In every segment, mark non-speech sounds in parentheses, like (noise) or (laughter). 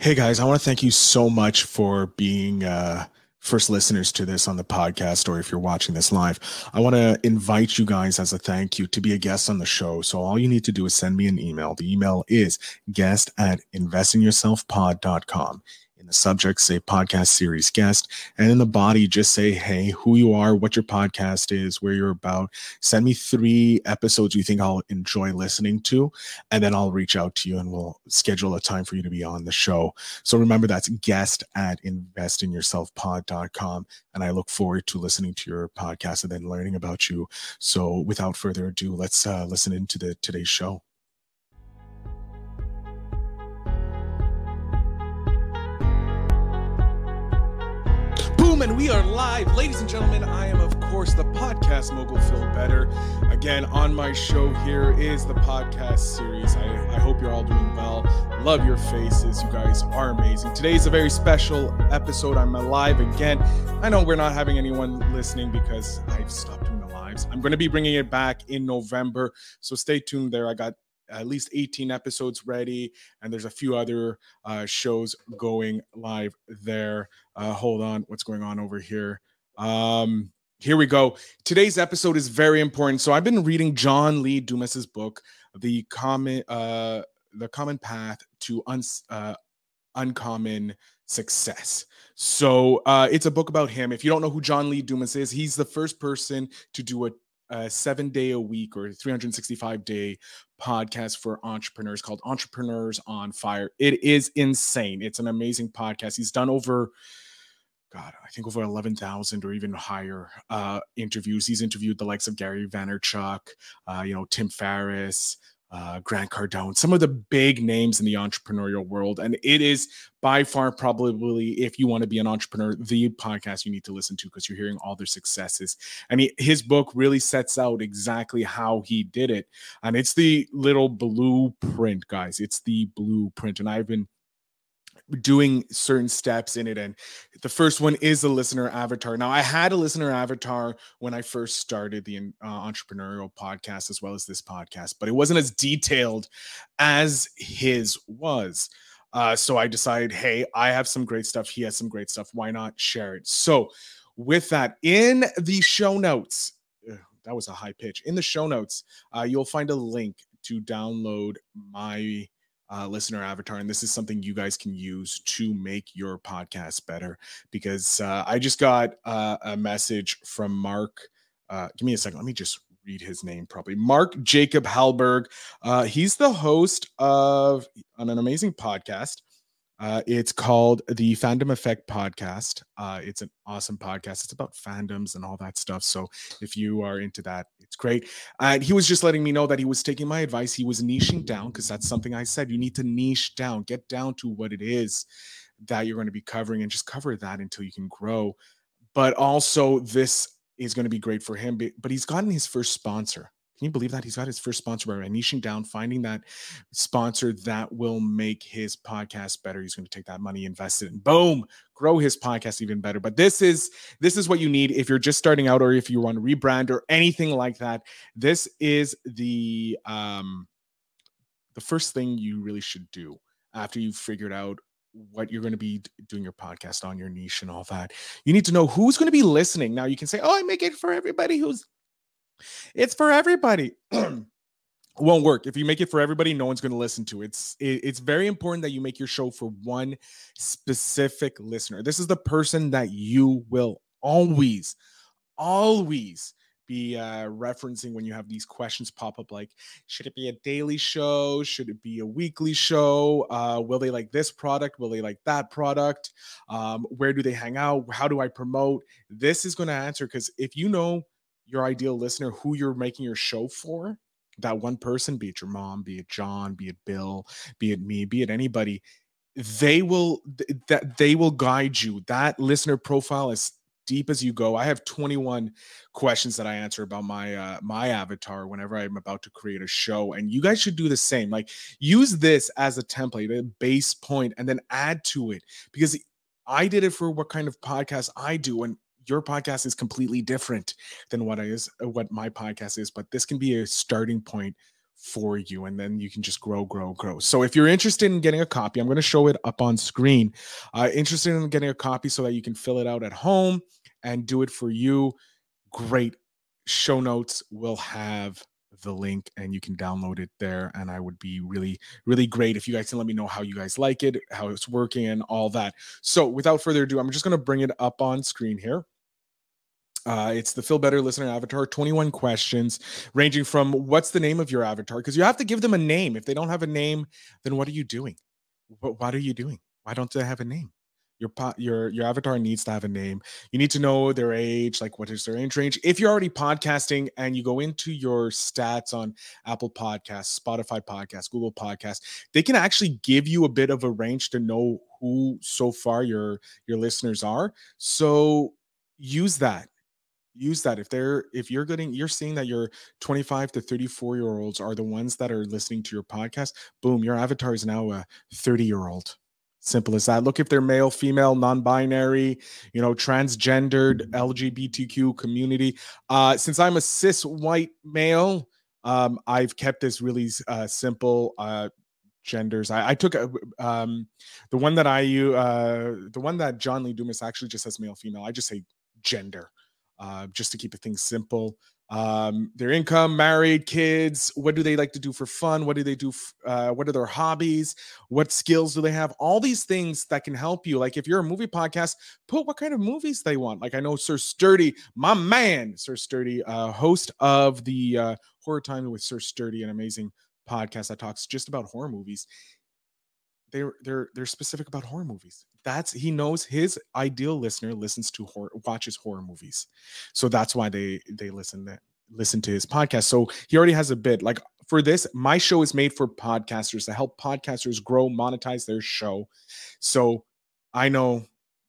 Hey guys, I want to thank you so much for being uh, first listeners to this on the podcast, or if you're watching this live. I want to invite you guys as a thank you to be a guest on the show. So all you need to do is send me an email. The email is guest at investinyourselfpod.com in the subject, say podcast series guest. And in the body, just say, hey, who you are, what your podcast is, where you're about. Send me three episodes you think I'll enjoy listening to. And then I'll reach out to you and we'll schedule a time for you to be on the show. So remember, that's guest at investinyourselfpod.com. And I look forward to listening to your podcast and then learning about you. So without further ado, let's uh, listen into the today's show. And we are live. Ladies and gentlemen, I am, of course, the podcast mogul Phil Better. Again, on my show here is the podcast series. I, I hope you're all doing well. Love your faces. You guys are amazing. Today is a very special episode. I'm alive again. I know we're not having anyone listening because I've stopped doing the lives. I'm going to be bringing it back in November. So stay tuned there. I got at least 18 episodes ready, and there's a few other uh, shows going live there. Uh, hold on, what's going on over here? Um, here we go. Today's episode is very important. So I've been reading John Lee Dumas's book, The Common uh, The Common Path to Un- uh, Uncommon Success. So uh, it's a book about him. If you don't know who John Lee Dumas is, he's the first person to do a a seven day a week or 365 day podcast for entrepreneurs called Entrepreneurs on Fire. It is insane. It's an amazing podcast. He's done over, God, I think over 11,000 or even higher uh, interviews. He's interviewed the likes of Gary Vaynerchuk, uh, you know, Tim Ferriss, uh, Grant Cardone, some of the big names in the entrepreneurial world. And it is by far, probably, if you want to be an entrepreneur, the podcast you need to listen to because you're hearing all their successes. I mean, his book really sets out exactly how he did it. And it's the little blueprint, guys. It's the blueprint. And I've been doing certain steps in it and the first one is the listener avatar. Now i had a listener avatar when i first started the uh, entrepreneurial podcast as well as this podcast but it wasn't as detailed as his was. Uh, so i decided hey i have some great stuff he has some great stuff why not share it? So with that in the show notes that was a high pitch. In the show notes uh, you'll find a link to download my uh, listener avatar. And this is something you guys can use to make your podcast better. Because uh, I just got uh, a message from Mark. Uh, give me a second. Let me just read his name properly. Mark Jacob Halberg. Uh, he's the host of on an amazing podcast uh, it's called the Fandom Effect Podcast. It's an awesome podcast. It's about fandoms and all that stuff. So if you are into that, it's great. And he was just letting me know that he was taking my advice. He was niching down because that's something I said. You need to niche down, get down to what it is that you're going to be covering, and just cover that until you can grow. But also, this is going to be great for him. But he's gotten his first sponsor. Can you believe that? He's got his first sponsor by niching down, finding that sponsor that will make his podcast better. He's going to take that money, invest it, and boom, grow his podcast even better. But this is this is what you need if you're just starting out or if you want to rebrand or anything like that. This is the um the first thing you really should do after you've figured out what you're going to be doing your podcast on your niche and all that. You need to know who's going to be listening. Now you can say, "Oh, I make it for everybody who's it's for everybody. (clears throat) won't work. If you make it for everybody no one's going to listen to it. it's it, it's very important that you make your show for one specific listener. This is the person that you will always always be uh, referencing when you have these questions pop up like should it be a daily show? Should it be a weekly show? Uh, will they like this product? Will they like that product? Um, where do they hang out? How do i promote? This is going to answer because if you know your ideal listener, who you're making your show for, that one person, be it your mom, be it John, be it Bill, be it me, be it anybody, they will that they will guide you. That listener profile is deep as you go. I have 21 questions that I answer about my uh, my avatar whenever I'm about to create a show, and you guys should do the same. Like use this as a template, a base point, and then add to it because I did it for what kind of podcast I do, and your podcast is completely different than what I is uh, what my podcast is, but this can be a starting point for you and then you can just grow grow grow. So if you're interested in getting a copy i'm going to show it up on screen. Uh, interested in getting a copy so that you can fill it out at home and do it for you great. Show notes will have the link and you can download it there and i would be really really great if you guys can let me know how you guys like it how it's working and all that. So without further ado i'm just going to bring it up on screen here uh, it's the Phil Better Listener Avatar, 21 questions ranging from what's the name of your avatar? Because you have to give them a name. If they don't have a name, then what are you doing? What, what are you doing? Why don't they have a name? Your your your avatar needs to have a name. You need to know their age, like what is their age range. If you're already podcasting and you go into your stats on Apple Podcasts, Spotify Podcasts, Google Podcasts, they can actually give you a bit of a range to know who so far your your listeners are. So use that use that if they're if you're getting you're seeing that your 25 to 34 year olds are the ones that are listening to your podcast boom your avatar is now a 30 year old simple as that look if they're male female non-binary you know transgendered lgbtq community uh since i'm a cis white male um i've kept this really uh simple uh genders. I, I took a, um, the one that I you uh, the one that John Lee Dumas actually just says male female. I just say gender uh, just to keep things simple. Um, their income, married, kids, what do they like to do for fun? What do they do? F- uh, what are their hobbies? What skills do they have? All these things that can help you. Like if you're a movie podcast, put what kind of movies they want. Like I know Sir Sturdy, my man, Sir Sturdy, uh, host of the uh, Horror Time with Sir Sturdy, an amazing podcast that talks just about horror movies they're they're they're specific about horror movies. That's he knows his ideal listener listens to horror watches horror movies. So that's why they they listen that listen to his podcast. So he already has a bit like for this my show is made for podcasters to help podcasters grow monetize their show. So I know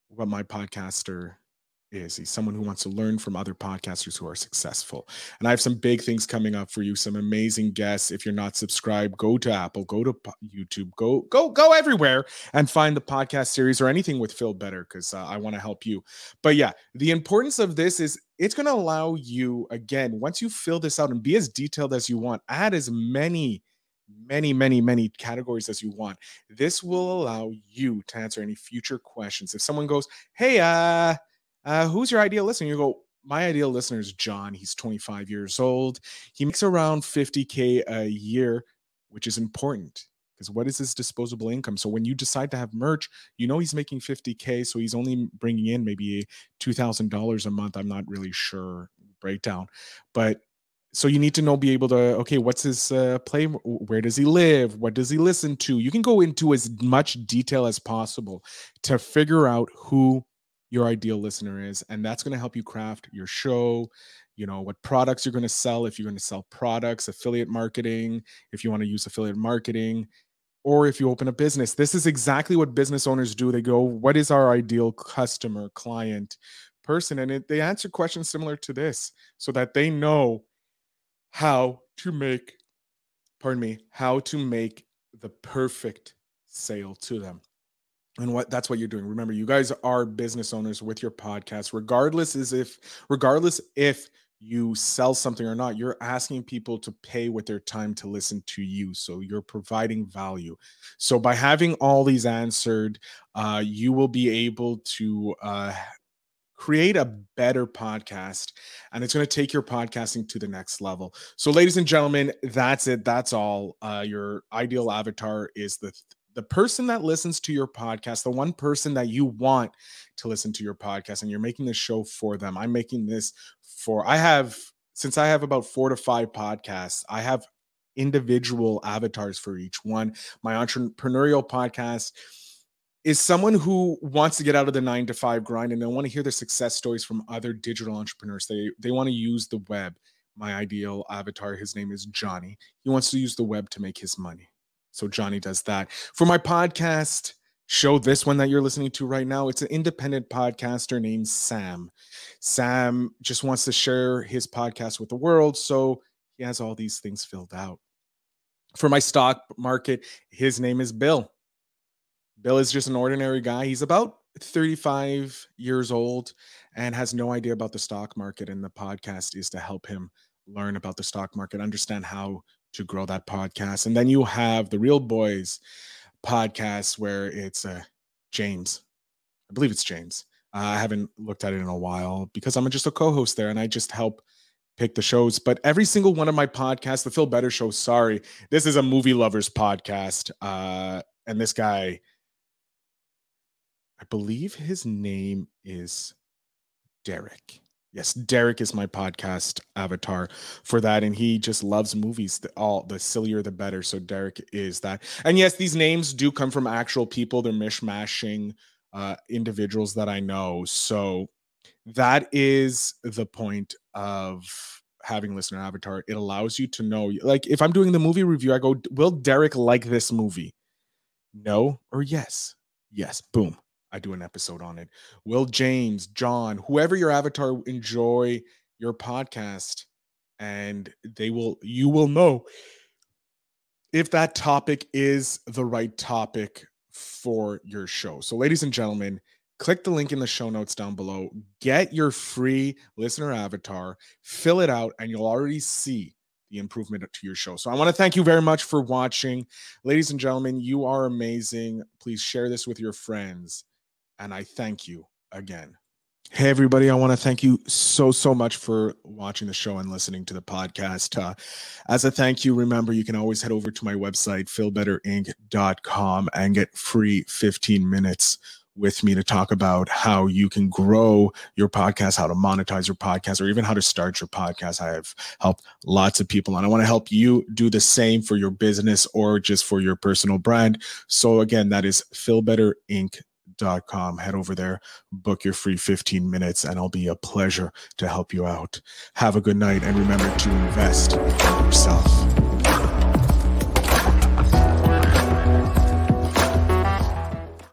what my podcaster is. He's someone who wants to learn from other podcasters who are successful. And I have some big things coming up for you, some amazing guests. If you're not subscribed, go to Apple, go to YouTube, go go go everywhere and find the podcast series or anything with Phil Better cuz uh, I want to help you. But yeah, the importance of this is it's going to allow you again, once you fill this out and be as detailed as you want, add as many many, many, many categories as you want. This will allow you to answer any future questions. If someone goes, Hey, uh, uh, who's your ideal listener? You go, my ideal listener is John. He's 25 years old. He makes around 50K a year, which is important because what is his disposable income? So when you decide to have merch, you know he's making 50K. So he's only bringing in maybe $2,000 a month. I'm not really sure breakdown, but so you need to know, be able to, okay, what's his uh, play? Where does he live? What does he listen to? You can go into as much detail as possible to figure out who your ideal listener is and that's going to help you craft your show you know what products you're going to sell if you're going to sell products affiliate marketing if you want to use affiliate marketing or if you open a business. This is exactly what business owners do. They go what is our ideal customer client person? And it, they answer questions similar to this so that they know how to make pardon me how to make the perfect sale to them and what that's what you're doing. Remember you guys are business owners with your podcast. Regardless is if regardless if you sell something or not you're asking people to pay with their time to listen to you. So you're providing value. So by having all these answered uh, you will be able to uh, create a better podcast and it's going to take your podcasting to the next level. So ladies and gentlemen that's it. That's all. Uh, your ideal avatar is the the person that listens to your podcast, the one person that you want to listen to your podcast, and you're making this show for them. I'm making this for, I have, since I have about four to five podcasts, I have individual avatars for each one. My entrepreneurial podcast is someone who wants to get out of the nine to five grind and they want to hear the success stories from other digital entrepreneurs. They they want to use the web. My ideal avatar, his name is Johnny. He wants to use the web to make his money. So Johnny does that. For my podcast show, this one that you're listening to right now, it's an independent podcaster named Sam. Sam just wants to share his podcast with the world. So he has all these things filled out. For my stock market, his name is Bill. Bill is just an ordinary guy. He's about 35 years old and has no idea about the stock market. And the podcast is to help him learn about the stock market, understand how to grow that podcast. And then you have the Real Boys podcast where it's uh, James. I believe it's James. Uh, I haven't looked at it in a while because I'm just a co-host there and I just help pick the shows. But every single one of my podcasts, the Phil Better Show, sorry, this is a movie lovers podcast. Uh, and this guy, I believe his name is Derek. Yes, Derek is my podcast avatar for that, and he just loves movies. The, all the sillier the better. So Derek is that. And yes, these names do come from actual people. They're mishmashing uh, individuals that I know. So that is the point of having listener avatar. It allows you to know, like, if I'm doing the movie review, I go, "Will Derek like this movie?" No or yes. Yes. Boom. I do an episode on it. Will James, John, whoever your avatar enjoy your podcast and they will you will know if that topic is the right topic for your show. So ladies and gentlemen, click the link in the show notes down below. Get your free listener avatar, fill it out and you'll already see the improvement to your show. So I want to thank you very much for watching. Ladies and gentlemen, you are amazing. Please share this with your friends and I thank you again. Hey, everybody, I want to thank you so, so much for watching the show and listening to the podcast. Uh, as a thank you, remember you can always head over to my website, philbetterinc.com, and get free 15 minutes with me to talk about how you can grow your podcast, how to monetize your podcast, or even how to start your podcast. I have helped lots of people, and I want to help you do the same for your business or just for your personal brand. So, again, that is philbetterinc.com com. Head over there, book your free 15 minutes, and I'll be a pleasure to help you out. Have a good night, and remember to invest in yourself.